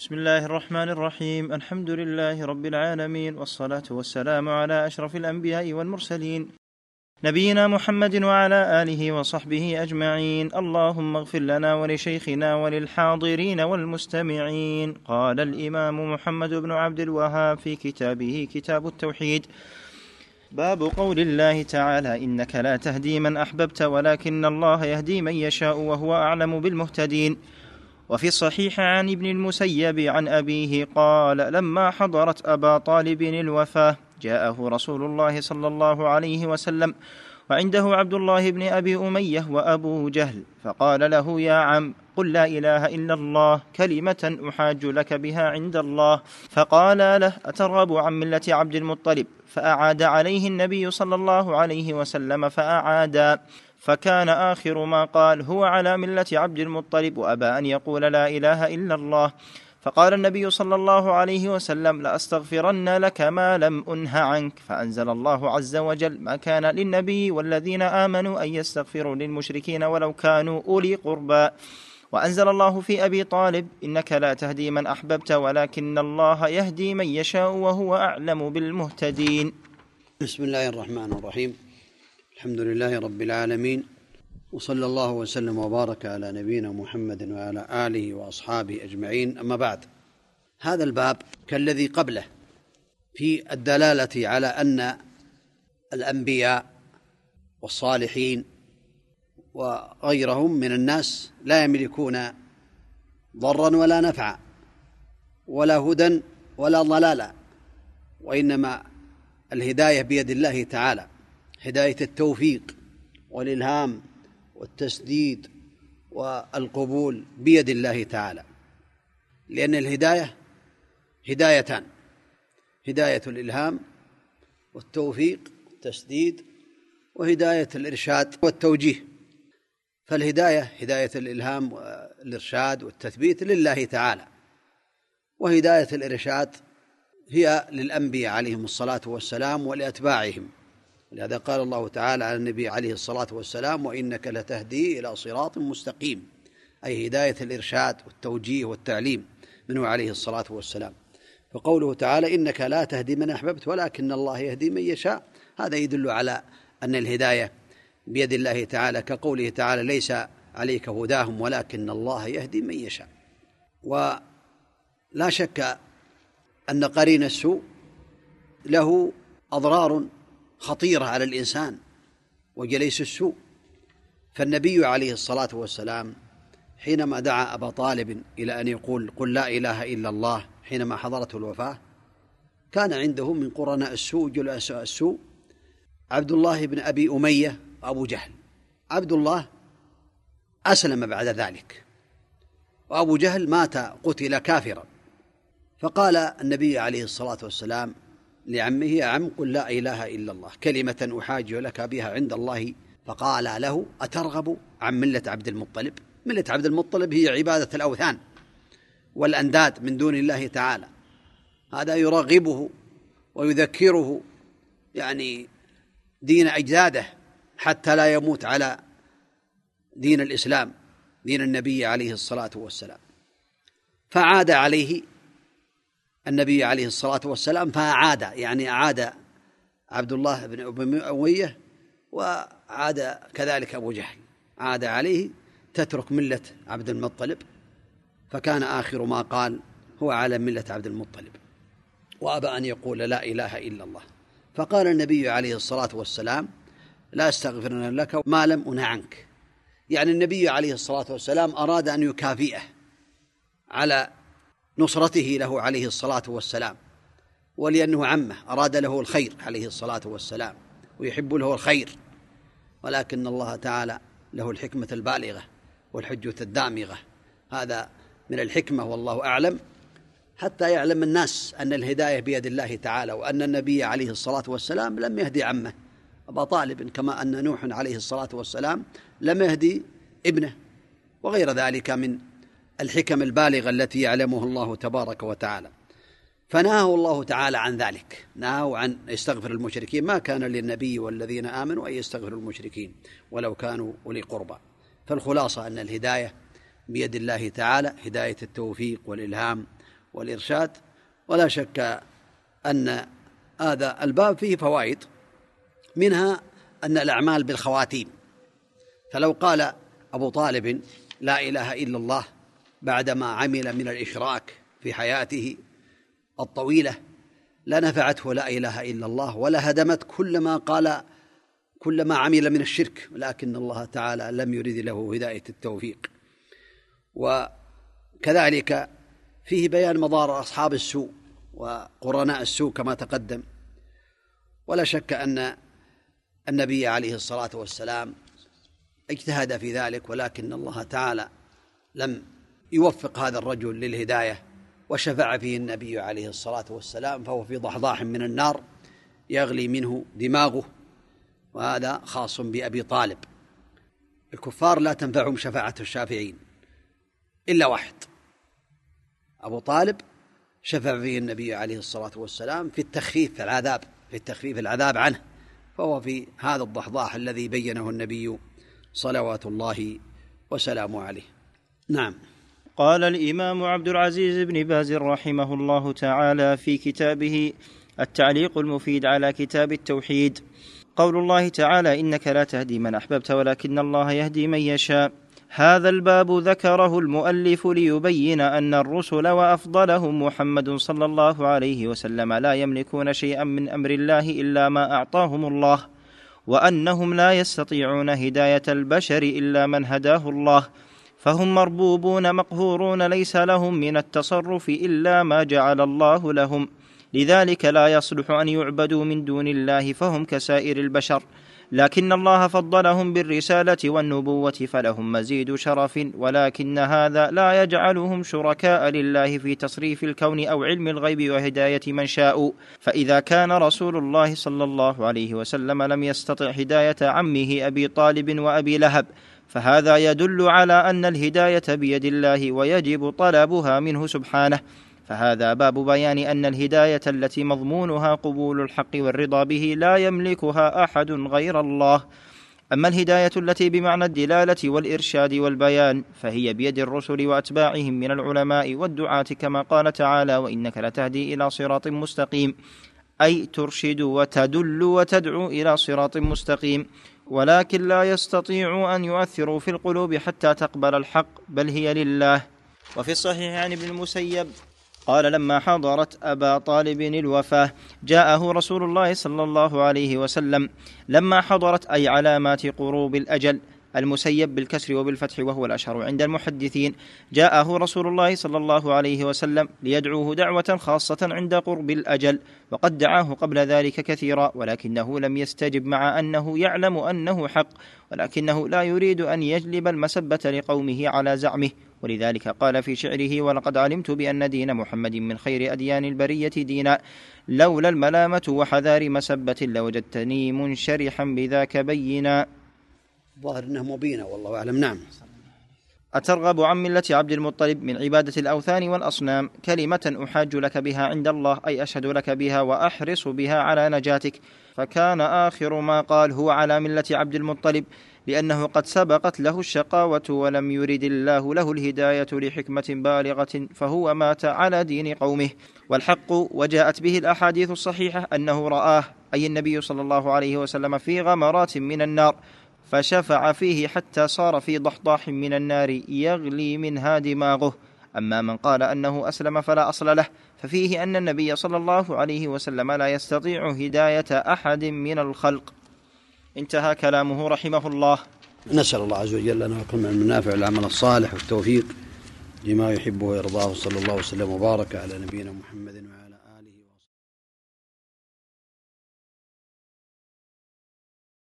بسم الله الرحمن الرحيم. الحمد لله رب العالمين والصلاة والسلام على أشرف الأنبياء والمرسلين. نبينا محمد وعلى آله وصحبه أجمعين. اللهم اغفر لنا ولشيخنا وللحاضرين والمستمعين. قال الإمام محمد بن عبد الوهاب في كتابه كتاب التوحيد باب قول الله تعالى إنك لا تهدي من أحببت ولكن الله يهدي من يشاء وهو أعلم بالمهتدين. وفي الصحيح عن ابن المسيب عن أبيه قال لما حضرت أبا طالب الوفاة جاءه رسول الله صلى الله عليه وسلم وعنده عبد الله بن أبي أمية وأبو جهل فقال له يا عم قل لا إله إلا الله كلمة أحاج لك بها عند الله. فقال له أترغب عن ملة عبد المطلب؟ فأعاد عليه النبي صلى الله عليه وسلم فأعادا. فكان آخر ما قال هو على ملة عبد المطلب وأبى أن يقول لا إله إلا الله. فقال النبي صلى الله عليه وسلم لأستغفرن لك ما لم أنه عنك. فأنزل الله عز وجل ما كان للنبي والذين آمنوا أن يستغفروا للمشركين ولو كانوا أولي قربى. وأنزل الله في أبي طالب إنك لا تهدي من أحببت ولكن الله يهدي من يشاء وهو أعلم بالمهتدين. بسم الله الرحمن الرحيم. الحمد لله رب العالمين وصلى الله وسلم وبارك على نبينا محمد وعلى آله وأصحابه أجمعين. أما بعد هذا الباب كالذي قبله في الدلالة على أن الأنبياء والصالحين وغيرهم من الناس لا يملكون ضرا ولا نفعا ولا هدى ولا ضلالا وإنما الهداية بيد الله تعالى هداية التوفيق والإلهام والتسديد والقبول بيد الله تعالى. لأن الهداية هدايتان هداية الإلهام والتوفيق والتسديد وهداية الإرشاد والتوجيه. فالهداية هداية الإلهام والإرشاد والتثبيت لله تعالى وهداية الإرشاد هي للأنبياء عليهم الصلاة والسلام ولأتباعهم. لهذا قال الله تعالى على النبي عليه الصلاة والسلام وإنك لتهدي إلى صراط مستقيم أي هداية الإرشاد والتوجيه والتعليم منه عليه الصلاة والسلام. فقوله تعالى إنك لا تهدي من أحببت ولكن الله يهدي من يشاء هذا يدل على أن الهداية بيد الله تعالى كقوله تعالى ليس عليك هداهم ولكن الله يهدي من يشاء ولا شك أن قرين السوء له أضرار خطيرة على الإنسان وهي ليس السوء. فالنبي عليه الصلاة والسلام حينما دعا أبا طالب إلى أن يقول قل لا إله إلا الله حينما حضرته الوفاة كان عنده من قرناء السوء جلساء السوء عبد الله بن أبي أمية وأبو جهل. عبد الله أسلم بعد ذلك وأبو جهل مات قتل كافرا. فقال النبي عليه الصلاة والسلام لعمه عم قل لا إله إلا الله كلمة أحاج لك بها عند الله فقال له أترغب عن ملة عبد المطلب؟ ملة عبد المطلب هي عبادة الأوثان والأنداد من دون الله تعالى. هذا يرغبه ويذكره يعني دين أجداده حتى لا يموت على دين الإسلام دين النبي عليه الصلاة والسلام. فعاد عليه النبي عليه الصلاة والسلام فأعاد يعني أعاد عبد الله بن أمية وعاد كذلك أبو جهل. عاد عليه تترك ملة عبد المطلب فكان آخر ما قال هو على ملة عبد المطلب. وأبى أن يقول لا إله إلا الله. فقال النبي عليه الصلاة والسلام لا استغفرن لك ما لم أنه عنك. يعني النبي عليه الصلاة والسلام أراد أن يكافئه على نصرته له عليه الصلاة والسلام ولأنه عمه أراد له الخير عليه الصلاة والسلام ويحب له الخير ولكن الله تعالى له الحكمة البالغة والحجة الدامغة. هذا من الحكمة والله أعلم حتى يعلم الناس أن الهداية بيد الله تعالى وأن النبي عليه الصلاة والسلام لم يهدي عمه. أبا طالب كما أن نوح عليه الصلاة والسلام لم يهدي ابنه وغير ذلك من الحكم البالغة التي يعلمها الله تبارك وتعالى. فنهاه الله تعالى عن ذلك. نهاه عن يستغفر المشركين. ما كان للنبي والذين آمنوا أن يستغفروا المشركين ولو كانوا أولي قربى. فالخلاصة أن الهداية بيد الله تعالى هداية التوفيق والإلهام والإرشاد. ولا شك أن هذا الباب فيه فوائد. منها أن الأعمال بالخواتيم. فلو قال أبو طالب لا إله إلا الله بعدما عمل من الإشراك في حياته الطويلة لنفعته لا إله إلا الله ولا هدمت كل ما قال كل ما عمل من الشرك ولكن الله تعالى لم يرد له هداية التوفيق. وكذلك فيه بيان مضار أصحاب السوء وقرناء السوء كما تقدم. ولا شك أن النبي عليه الصلاة والسلام اجتهد في ذلك ولكن الله تعالى لم يوفق هذا الرجل للهداية وشفع فيه النبي عليه الصلاة والسلام فهو في ضحضاح من النار يغلي منه دماغه وهذا خاص بأبي طالب. الكفار لا تنفعهم شفاعة الشافعين إلا واحد. أبو طالب شفع فيه النبي عليه الصلاة والسلام في التخفيف العذاب في التخفيف العذاب عنه فهو في هذا الضحضاح الذي بينه النبي صلوات الله وسلامه عليه. نعم. قال الإمام عبد العزيز بن باز رحمه الله تعالى في كتابه التعليق المفيد على كتاب التوحيد. قول الله تعالى إنك لا تهدي من أحببت ولكن الله يهدي من يشاء. هذا الباب ذكره المؤلف ليبين أن الرسل وأفضلهم محمد صلى الله عليه وسلم لا يملكون شيئا من أمر الله إلا ما أعطاهم الله وأنهم لا يستطيعون هداية البشر إلا من هداه الله. فهم مربوبون مقهورون ليس لهم من التصرف إلا ما جعل الله لهم. لذلك لا يصلح أن يعبدوا من دون الله فهم كسائر البشر. لكن الله فضلهم بالرسالة والنبوة فلهم مزيد شرف ولكن هذا لا يجعلهم شركاء لله في تصريف الكون أو علم الغيب وهداية من شاء. فإذا كان رسول الله صلى الله عليه وسلم لم يستطع هداية عمه أبي طالب وأبي لهب فهذا يدل على أن الهداية بيد الله ويجب طلبها منه سبحانه. فهذا باب بيان أن الهداية التي مضمونها قبول الحق والرضا به لا يملكها أحد غير الله. أما الهداية التي بمعنى الدلالة والإرشاد والبيان فهي بيد الرسل وأتباعهم من العلماء والدعاة كما قال تعالى وإنك لتهدي إلى صراط مستقيم أي ترشد وتدل وتدعو إلى صراط مستقيم. ولكن لا يستطيع أن يؤثروا في القلوب حتى تقبل الحق بل هي لله. وفي الصحيح عن ابن المسيب قال لما حضرت أبا طالب الوفاة جاءه رسول الله صلى الله عليه وسلم. لما حضرت أي علامات قروب الأجل المسيب بالكسر وبالفتح وهو الأشهر عند المحدثين. جاءه رسول الله صلى الله عليه وسلم ليدعوه دعوة خاصة عند قرب الأجل وقد دعاه قبل ذلك كثيرا ولكنه لم يستجب مع أنه يعلم أنه حق ولكنه لا يريد أن يجلب المسبة لقومه على زعمه. ولذلك قال في شعره ولقد علمت بأن دين محمد من خير أديان البرية دينا لولا الملامة وحذار مسبة لوجدتني منشرحا بذاك بينا. ظاهر أنه مبينة والله أعلم. نعم. أترغب عن ملة عبد المطلب من عبادة الأوثان والأصنام كلمة أحاج لك بها عند الله أي أشهد لك بها وأحرص بها على نجاتك. فكان آخر ما قال هو على ملة عبد المطلب لأنه قد سبقت له الشقاوة ولم يرد الله له الهداية لحكمة بالغة فهو مات على دين قومه. والحق وجاءت به الأحاديث الصحيحة أنه رآه أي النبي صلى الله عليه وسلم في غمرات من النار. فشفع فيه حتى صار في ضحضاح من النار يغلي منها دماغه. أما من قال أنه أسلم فلا أصل له ففيه أن النبي صلى الله عليه وسلم لا يستطيع هداية أحد من الخلق. انتهى كلامه رحمه الله. نسأل الله عز وجل أن يكون من المنافع العمل الصالح والتوفيق لما يحبه ويرضاه. صلى الله وسلم وبارك على نبينا محمد وعلى